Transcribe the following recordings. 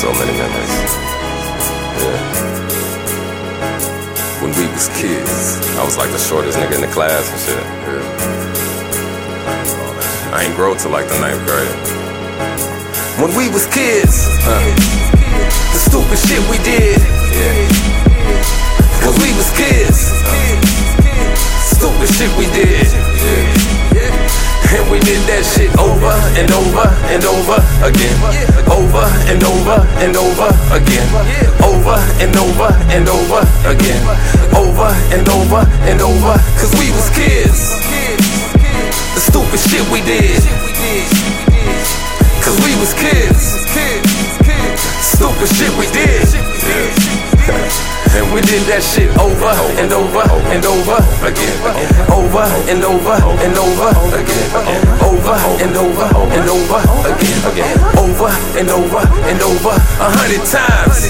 so many memories. Yeah. When we was kids, I was like the shortest nigga in the class and shit. Yeah. I ain't grow till like the ninth grade. When we was kids, uh, the stupid shit we did. Yeah. Cause we was kids. And over and over again. Over and over and over again. Over and over and over again. Over and over and over. Cause we was kids. The stupid shit we did. Cause we was kids. Stupid shit we did. And we did that shit over and over and over again. Over and over and over again. Over and over and over again. Over and over and over a hundred times.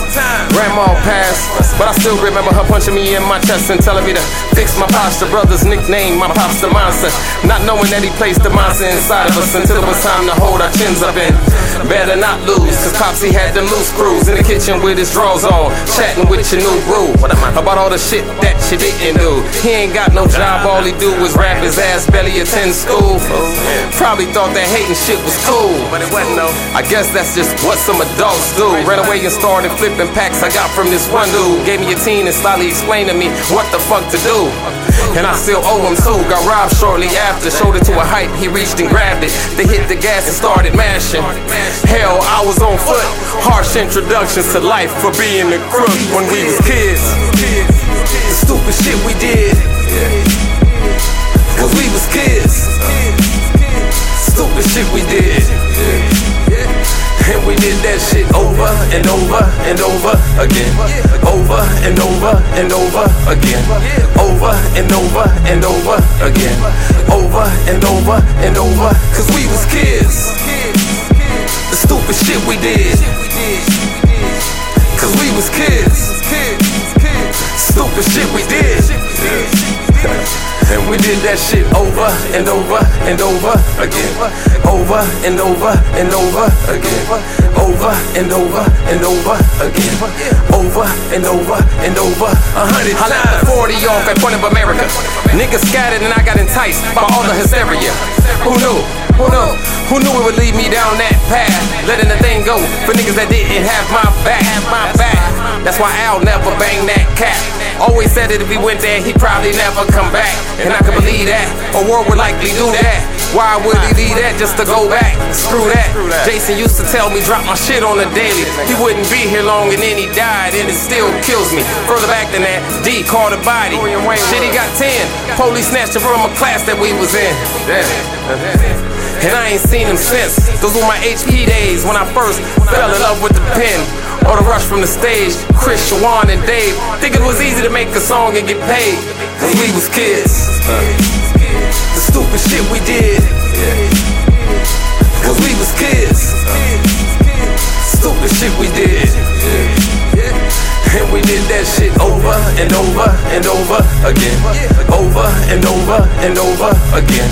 Grandma passed, but I still remember her punching me in my chest and telling me to fix my posture. Brother's nickname, my pop's the monster. Not knowing that he placed the monster inside of us until it was time to hold our chins up in. Better not lose, cause Popsy had them loose screws in the kitchen with his drawers on, chatting with your new About all the shit that you didn't do. He ain't got no job, all he do is rap his ass belly, attend school. Probably thought that hating shit was cool, but it wasn't though. I guess that's just what some adults do. Ran away and started flipping packs I got from this one dude. Gave me a teen and slyly explained to me what the fuck to do. And I still owe him too. Got robbed shortly after. Showed it to a height, he reached and grabbed it. They hit the gas and started mashing. Hell, I was on foot. Harsh introductions to life for being a crook when we was kids. That shit over and over and over again. Over and over and over again. Over and over and over again. Over and over and over. Cause we was kids. The stupid shit we did. Cause we was kids. Did that shit over and over and over again. Over and over and over again. Over and over and over again. Over and over and over a hundred times. I left the 40 off at Point of America. Niggas scattered and I got enticed by all the hysteria. Who knew? Who knew? Who knew it would lead me down that path? Letting the thing go for niggas that didn't have my back. My back. That's why I'll never bang that cat. Always said that if he went there, he'd probably never come back. And I can believe that. A world would likely do that. Why would he leave that just to go back? Screw that. Jason used to tell me drop my shit on the daily. He wouldn't be here long and then he died and it still kills me. Further back than that, D called a body. Oh, shit, he got 10. Police snatched him from a class that we was in. And I ain't seen him since. Those were my HP days when I first fell in love with the pen. Or the rush from the stage, Chris, Shawan, and Dave. Think it was easy to make a song and get paid. Cause we was kids. The stupid shit we did. Cause we was kids. Stupid shit we did. And we did that shit over and over and over again. Over and over and over again.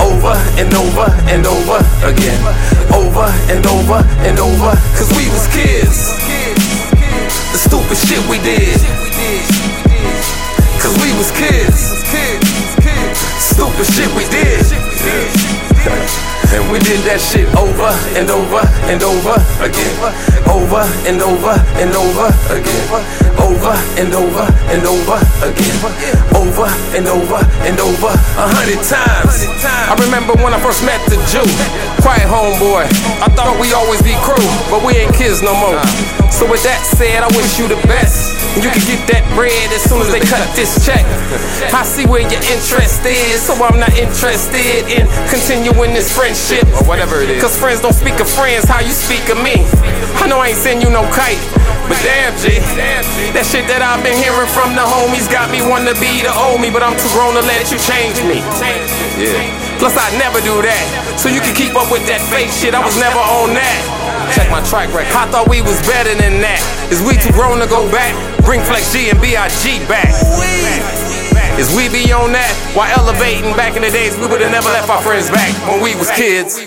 Over and over and over again. Over and over and over. Cause we was kids. The stupid shit we did. Cause we was kids. Stupid shit we did. And we did that shit over and over and over again. Over and over and over again. Over and over and over again. Over and over and over a hundred times. I remember when I first met the Jew. Quiet homeboy. I thought we always be crew, but we ain't kids no more. So with that said, I wish you the best. You can get that bread as soon as they cut this check. I see where your interest is, so I'm not interested in continuing this friendship. Or whatever it is. Cause friends don't speak of friends how you speak of me. I know I ain't send you no kite. But damn, G, that shit that I've been hearing from the homies got me wanting to be the old me, but I'm too grown to let you change me. Yeah. Plus, I'd never do that. So you can keep up with that fake shit, I was never on that. Check my track record. I thought we was better than that. Is we too grown to go back? Bring Flex G and B.I.G. back. Is we be on that? While elevating back in the days, we would've never left our friends back when we was kids.